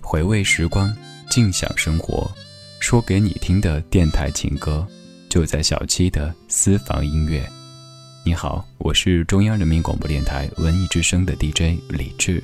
回味时光，静享生活，说给你听的电台情歌，就在小七的私房音乐。你好，我是中央人民广播电台文艺之声的 DJ 李志。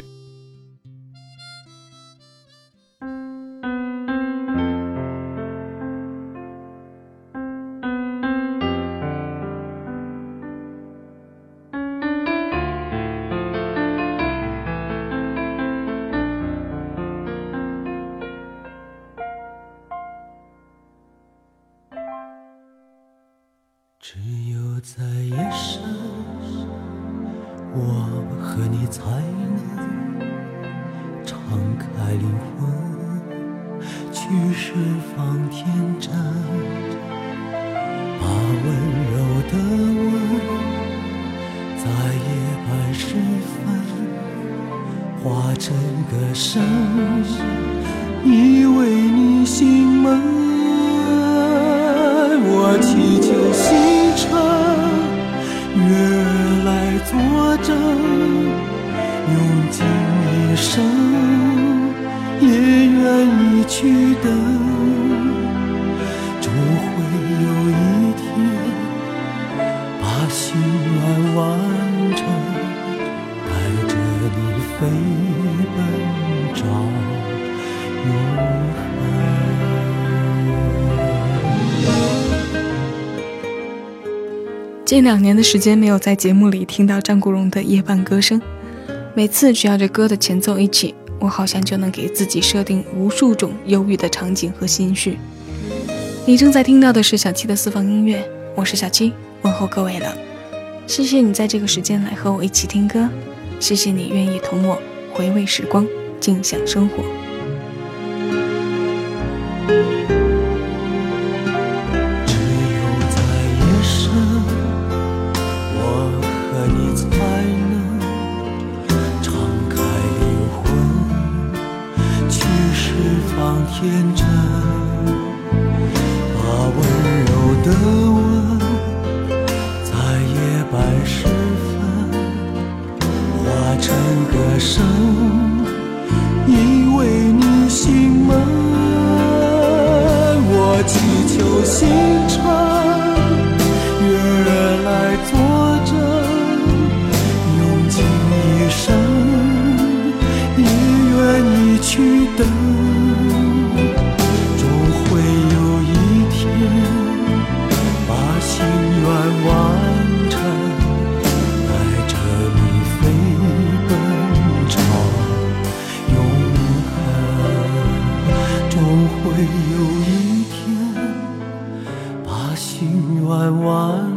的吻在夜半时分化成歌声依偎你心门我祈求星辰月儿来作证用尽一生也愿意去等近两年的时间没有在节目里听到张国荣的夜半歌声，每次只要这歌的前奏一起，我好像就能给自己设定无数种忧郁的场景和心绪。你正在听到的是小七的私房音乐，我是小七，问候各位了。谢谢你在这个时间来和我一起听歌，谢谢你愿意同我回味时光，静享生活。天。心愿完成带着你飞奔朝永恒终会有一天把心愿完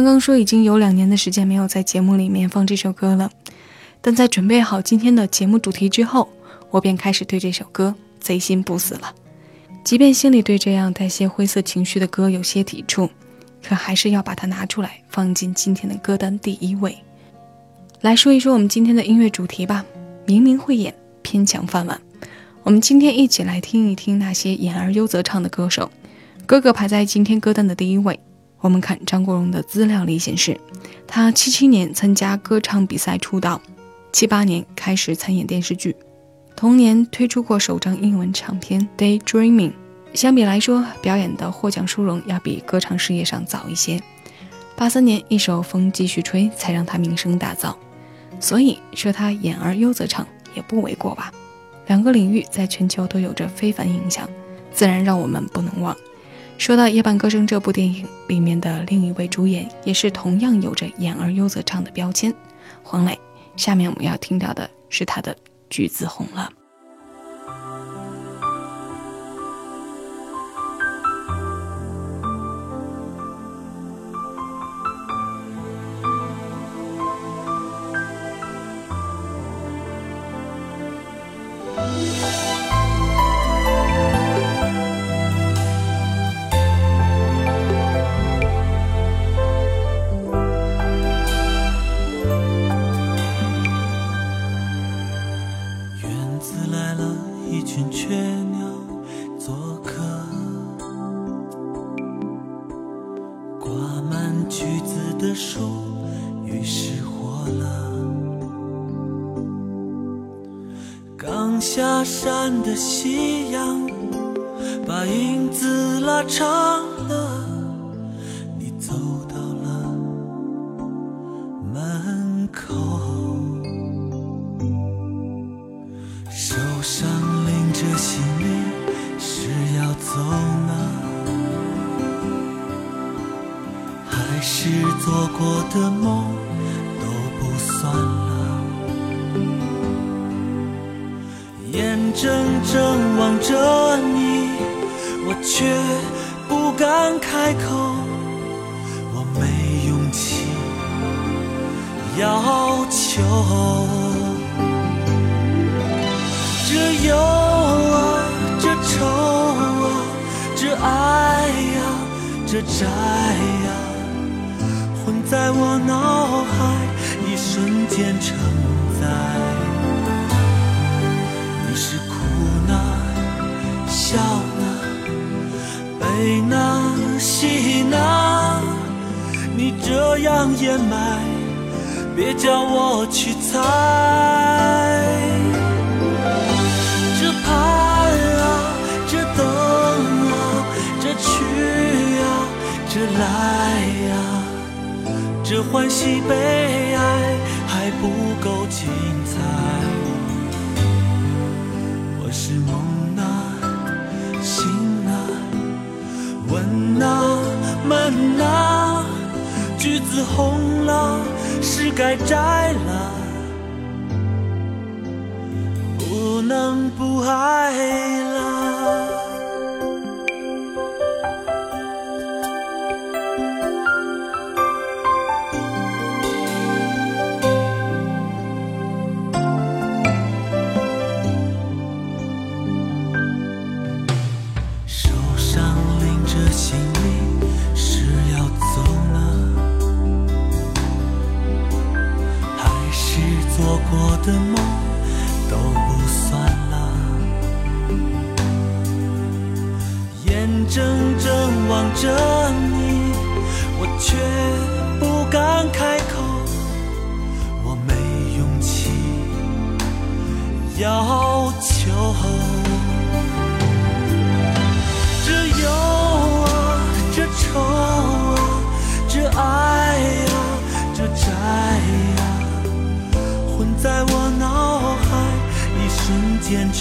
刚刚说已经有两年的时间没有在节目里面放这首歌了，但在准备好今天的节目主题之后，我便开始对这首歌贼心不死了。即便心里对这样带些灰色情绪的歌有些抵触，可还是要把它拿出来放进今天的歌单第一位。来说一说我们今天的音乐主题吧。明明会演，偏抢饭碗。我们今天一起来听一听那些演而优则唱的歌手，哥哥排在今天歌单的第一位。我们看张国荣的资料里显示，他七七年参加歌唱比赛出道，七八年开始参演电视剧，同年推出过首张英文唱片《Daydreaming》。相比来说，表演的获奖殊荣要比歌唱事业上早一些。八三年一首《风继续吹》才让他名声大噪，所以说他演而优则唱也不为过吧。两个领域在全球都有着非凡影响，自然让我们不能忘。说到《夜半歌声》这部电影里面的另一位主演，也是同样有着演而优则唱的标签，黄磊。下面我们要听到的是他的《橘子红了》。敢开口，我没勇气要求。这忧啊，这愁啊，这爱呀，这债呀，混在我脑海，一瞬间承载。你是苦难，笑，悲呢，喜呢，你这样掩埋，别叫我去猜。这盼啊，这等啊，这去啊，这来啊、这欢喜悲哀还不够们啊，橘子红了，是该摘了，不能不爱了。着你，我却不敢开口，我没勇气要求。这忧啊，这愁啊，这爱呀、这债呀、混在我脑海，一瞬间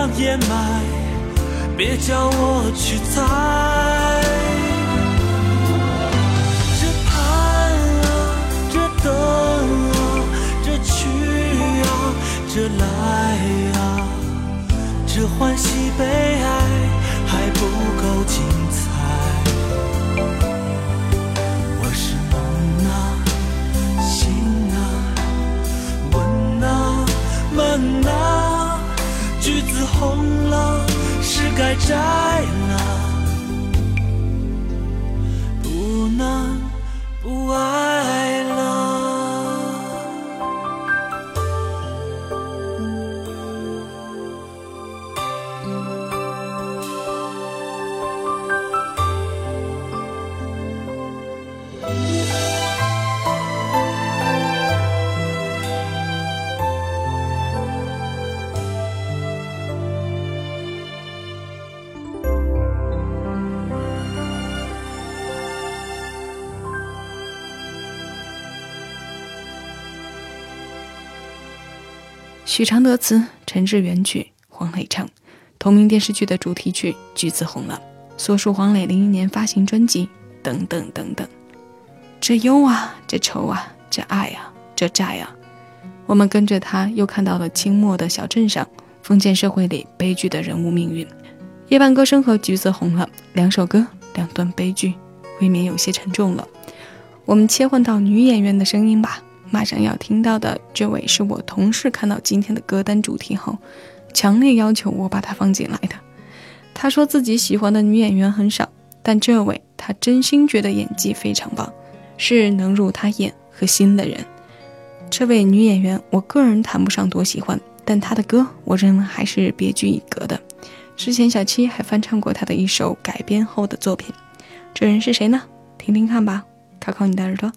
让掩埋，别叫我去猜。这盼啊，这等啊，这去啊，这来啊，这欢喜悲哀还不够精红了，是该摘了。许常德词，陈志远曲，黄磊唱，同名电视剧的主题曲《橘子红了》，所属黄磊零一年发行专辑等等等等。这忧啊，这愁啊，这爱啊，这债啊，我们跟着他又看到了清末的小镇上封建社会里悲剧的人物命运。夜半歌声和橘子红了两首歌，两段悲剧，未免有些沉重了。我们切换到女演员的声音吧。马上要听到的这位是我同事看到今天的歌单主题后，强烈要求我把它放进来的。他说自己喜欢的女演员很少，但这位他真心觉得演技非常棒，是能入他眼和心的人。这位女演员，我个人谈不上多喜欢，但她的歌，我认为还是别具一格的。之前小七还翻唱过她的一首改编后的作品，这人是谁呢？听听看吧，考考你的耳朵，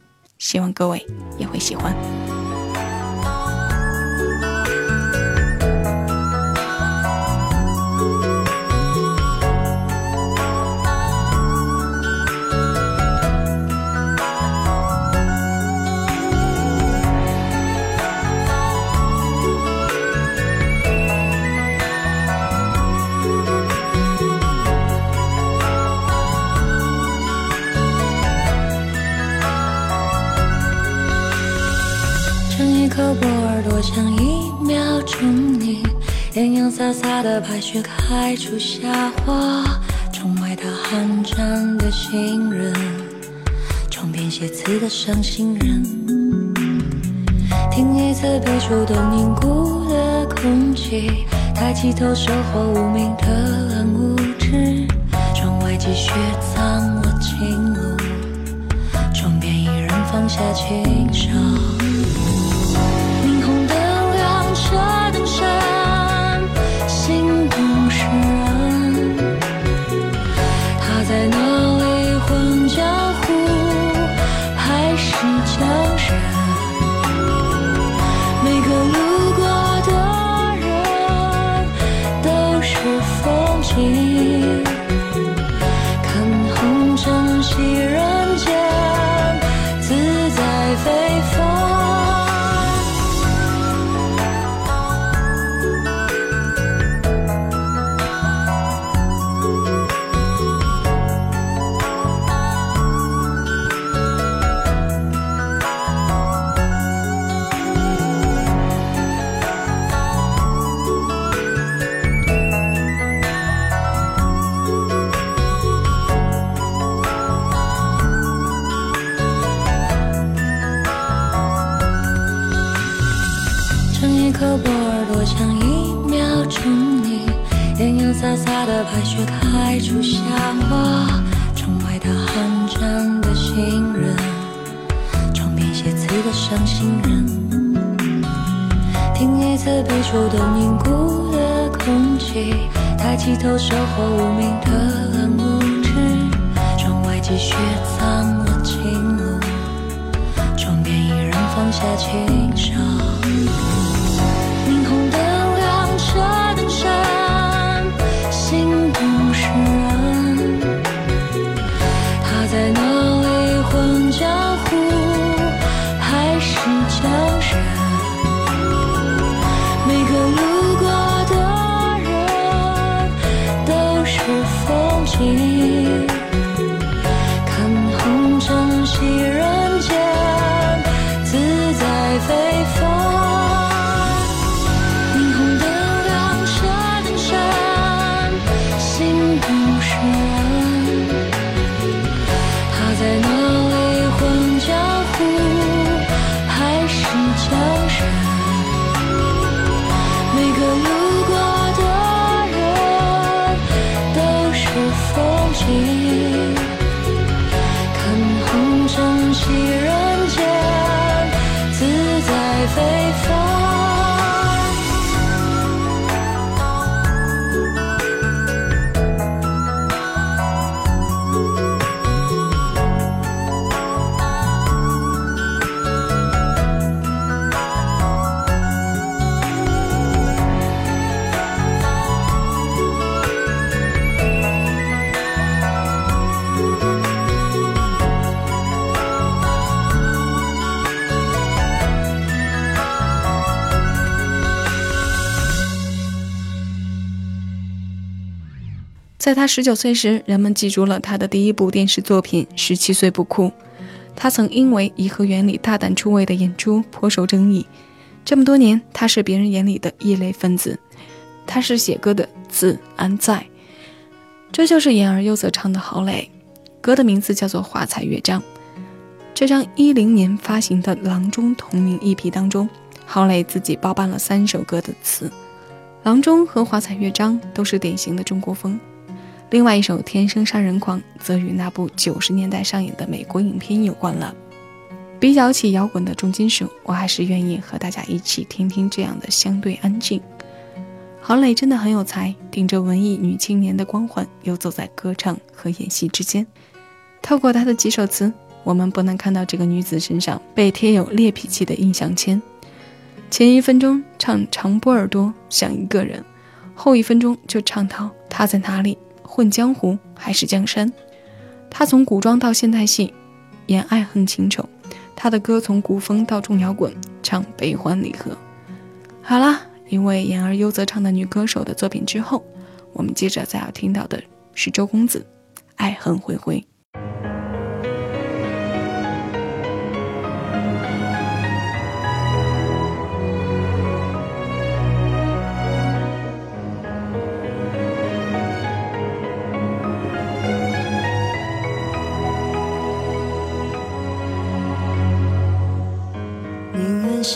希望各位也会喜欢。靠过耳朵，想一秒钟你。洋洋洒洒的白雪开出夏花，窗外大寒战的行人，窗边写字的伤心人，听一次笔触都凝固的空气，抬起头守候无名的暗物质，窗外积雪藏了情路，窗边一人放下轻纱。的白雪开出夏花，窗外大寒战的行人，窗边写字的伤心人，听一次笔触都凝固的空气，抬起头守候无名的暗物质，窗外积雪藏了情路，窗边一人放下轻纱。在他十九岁时，人们记住了他的第一部电视作品《十七岁不哭》。他曾因为颐和园里大胆出位的演出颇受争议。这么多年，他是别人眼里的异类分子。他是写歌的自安在，这就是言而优则唱的郝蕾。歌的名字叫做《华彩乐章》。这张一零年发行的《郎中》同名 EP 当中，郝蕾自己包办了三首歌的词，《郎中》和《华彩乐章》都是典型的中国风。另外一首《天生杀人狂》则与那部九十年代上映的美国影片有关了。比较起摇滚的重金属，我还是愿意和大家一起听听这样的相对安静。郝蕾真的很有才，顶着文艺女青年的光环，游走在歌唱和演戏之间。透过她的几首词，我们不难看到这个女子身上被贴有烈脾气的印象签。前一分钟唱长波尔多像一个人，后一分钟就唱到他在哪里混江湖还是江山。他从古装到现代戏，演爱恨情仇。他的歌从古风到重摇滚，唱悲欢离合。好啦。一位言而优则唱的女歌手的作品之后，我们接着再要听到的是周公子，《爱恨回回》。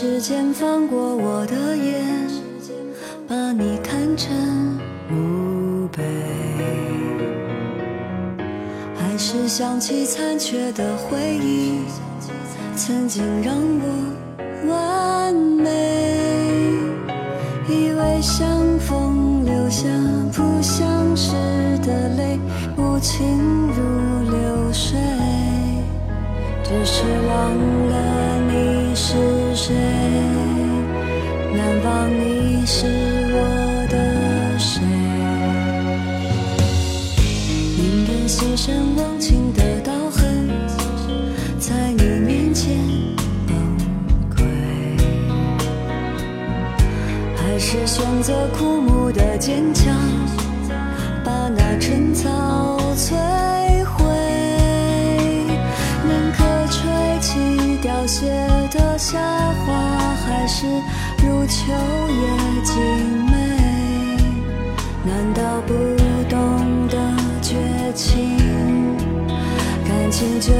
时间放过我的眼。把你看成墓碑，还是想起残缺的回忆，曾经让我完美。以为相逢留下不相识的泪，无情如流水，只是忘是选择枯木的坚强，把那春草摧毁？宁可吹起凋谢的夏花，还是如秋叶静美？难道不懂得绝情？感情就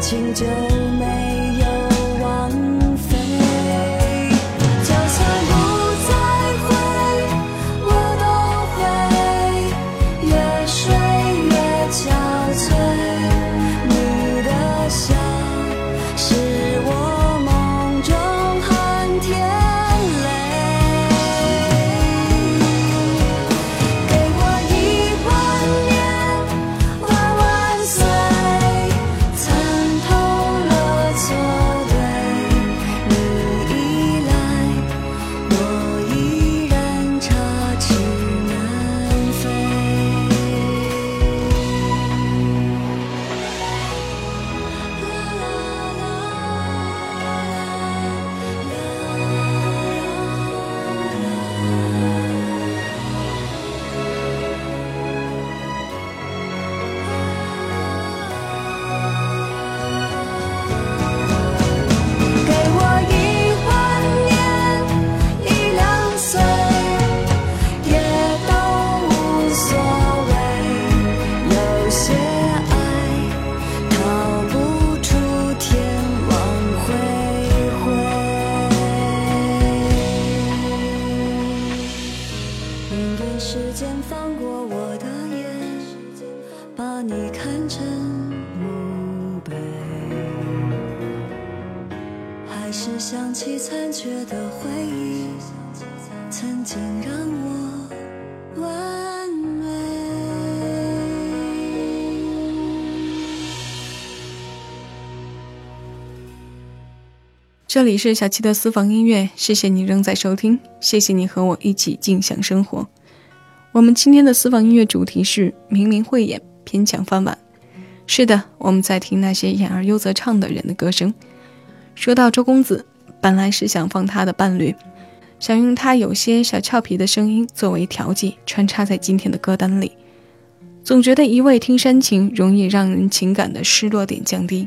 情就没这里是小七的私房音乐，谢谢你仍在收听，谢谢你和我一起静享生活。我们今天的私房音乐主题是明明慧眼，偏抢饭碗。是的，我们在听那些演而优则唱的人的歌声。说到周公子，本来是想放他的伴侣，想用他有些小俏皮的声音作为调剂，穿插在今天的歌单里。总觉得一味听煽情，容易让人情感的失落点降低。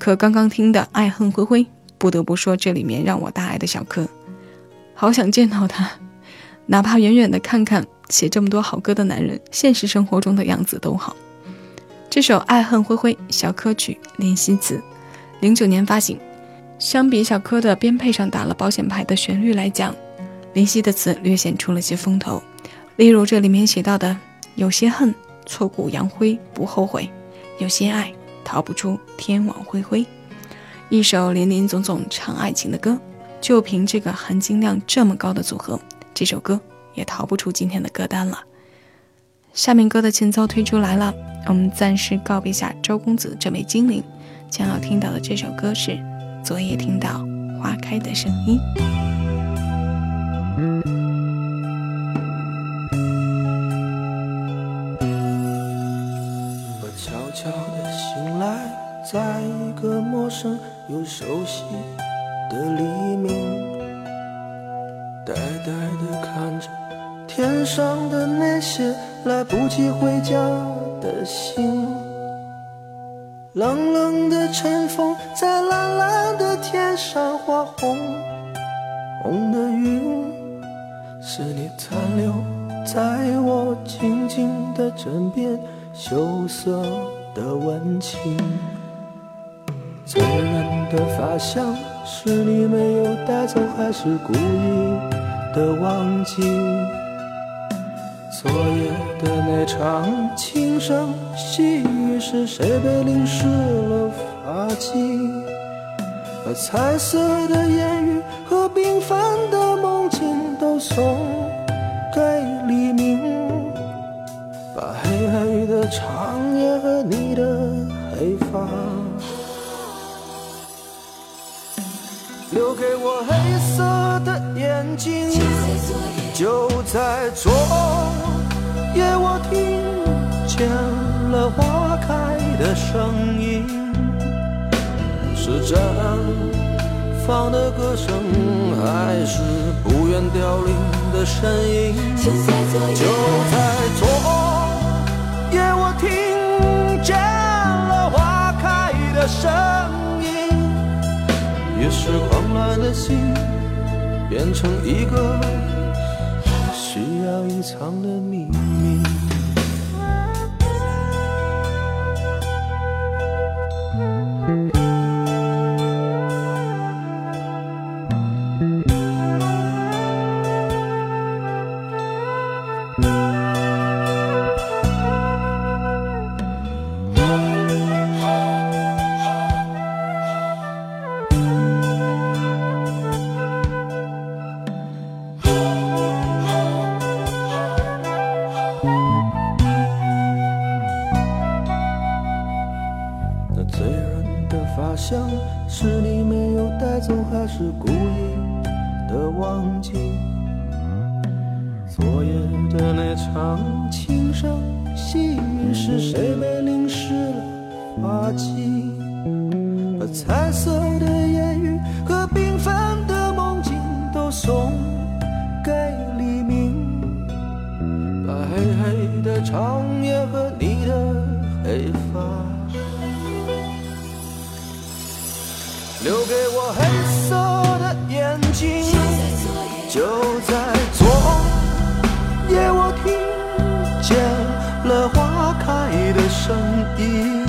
可刚刚听的《爱恨灰灰》，不得不说这里面让我大爱的小柯，好想见到他，哪怕远远的看看写这么多好歌的男人，现实生活中的样子都好。这首《爱恨灰灰》小柯曲，林夕词，零九年发行。相比小柯的编配上打了保险牌的旋律来讲，林夕的词略显出了些风头。例如这里面写到的：“有些恨，挫骨扬灰不后悔；有些爱，逃不出天网恢恢。”一首林林总总唱爱情的歌，就凭这个含金量这么高的组合，这首歌也逃不出今天的歌单了。下面歌的前奏推出来了，我们暂时告别下周公子这枚精灵，将要听到的这首歌是《昨夜听到花开的声音》。又熟悉的黎明，呆呆地看着天上的那些来不及回家的星，冷冷的晨风在蓝蓝的天上画红红的云，是你残留在我静静的枕边羞涩的温情。醉人的发香是你没有带走，还是故意的忘记？昨夜的那场轻声细语，是谁被淋湿了发髻？把彩色的言语和缤纷的梦境都送给黎明，把黑黑的长夜和你的黑发。留给我黑色的眼睛，就在昨夜，我听见了花开的声音，是绽放的歌声，还是不愿凋零的身影？就在昨夜，我听见了花开的声音。于是狂乱的心变成一个需要隐藏的秘密。长夜和你的黑发。留给我黑色的眼睛，就在昨夜，我听见了花开的声音，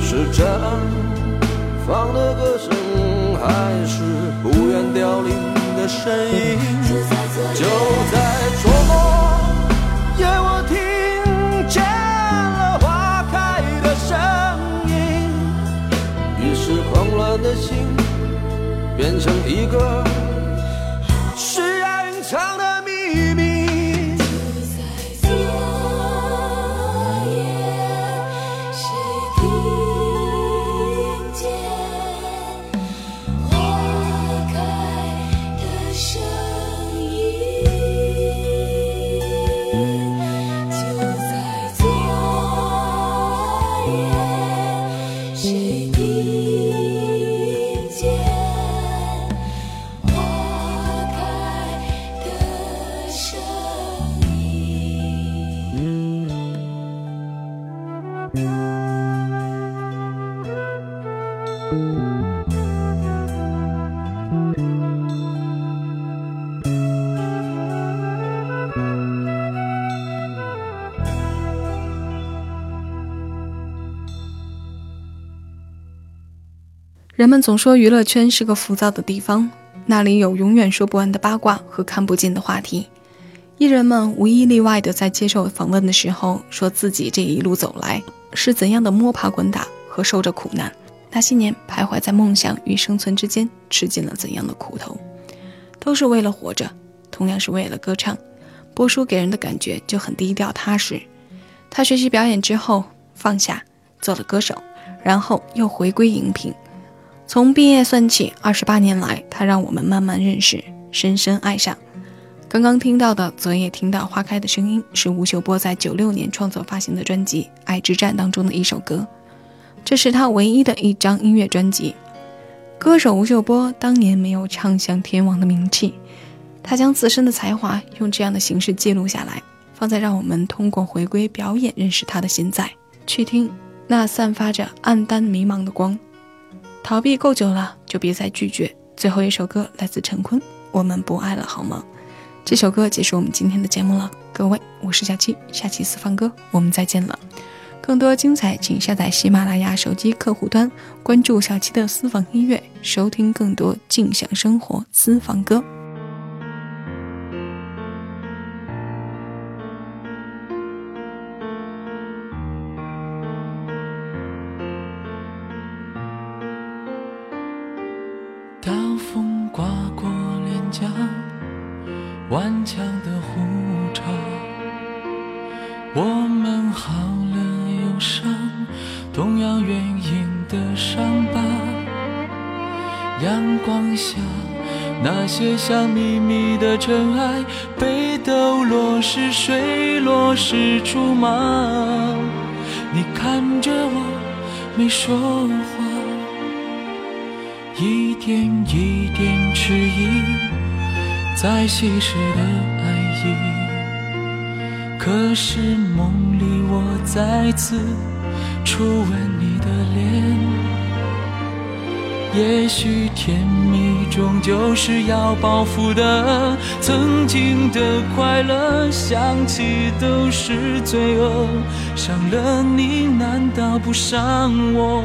是绽放的歌声，还是不愿凋零的身影？就在昨夜，我听见了花开的声音，于是狂乱的心变成一个人们总说娱乐圈是个浮躁的地方，那里有永远说不完的八卦和看不尽的话题。艺人们无一例外的在接受访问的时候，说自己这一路走来是怎样的摸爬滚打和受着苦难，那些年徘徊在梦想与生存之间，吃尽了怎样的苦头，都是为了活着，同样是为了歌唱。波叔给人的感觉就很低调踏实。他学习表演之后放下，做了歌手，然后又回归荧屏。从毕业算起，二十八年来，他让我们慢慢认识，深深爱上。刚刚听到的，昨夜听到花开的声音，是吴秀波在九六年创作发行的专辑《爱之战》当中的一首歌。这是他唯一的一张音乐专辑。歌手吴秀波当年没有唱响天王的名气，他将自身的才华用这样的形式记录下来，放在让我们通过回归表演认识他的现在，去听那散发着暗淡迷茫的光。逃避够久了，就别再拒绝。最后一首歌来自陈坤，《我们不爱了》，好吗？这首歌结束我们今天的节目了，各位，我是小七，下期私房歌我们再见了。更多精彩，请下载喜马拉雅手机客户端，关注小七的私房音乐，收听更多静享生活私房歌。尘埃，被抖落时水落石出吗？你看着我，没说话，一点一点迟疑。在稀释的爱意，可是梦里我再次初吻你的脸。也许甜蜜终究是要报复的，曾经的快乐想起都是罪恶，伤了你难道不伤我？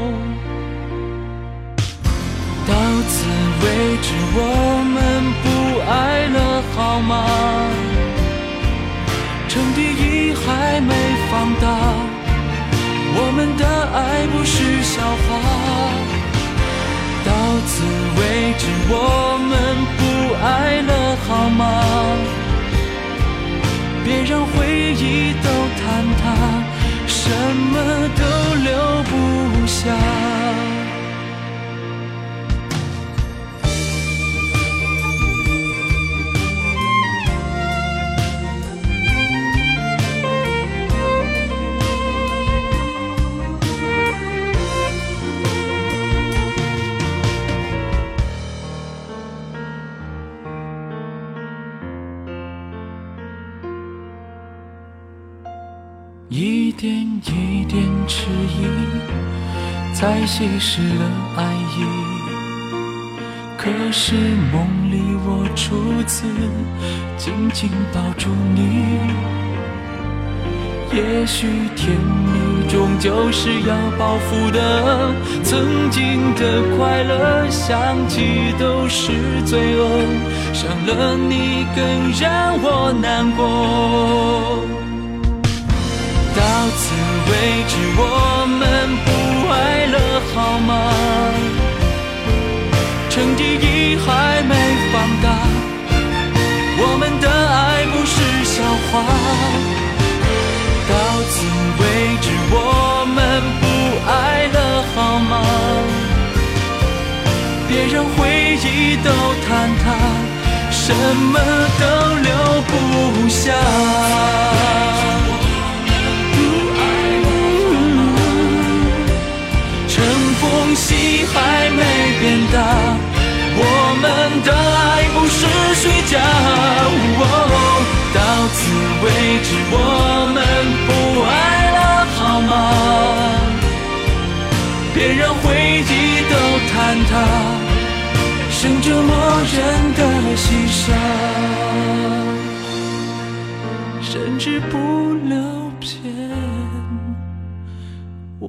到此为止，我们不爱了，好吗？城第一还没放大，我们的爱不是笑话。到此为止，我们不爱了，好吗？别让回忆都坍塌，什么都留不下。一点一点迟疑，在稀释了爱意。可是梦里我初次紧紧抱住你，也许甜蜜终究是要报复的，曾经的快乐想起都是罪恶，伤了你更让我难过。到此为止，我们不爱了好吗？成敌意还没放大，我们的爱不是笑话。到此为止，我们不爱了，好吗？别让回忆都坍塌，什么都留不下。息还没变大，我们的爱不是虚假。到此为止，我们不爱了，好吗？别让回忆都坍塌，剩折磨人的心伤，甚至不留片瓦。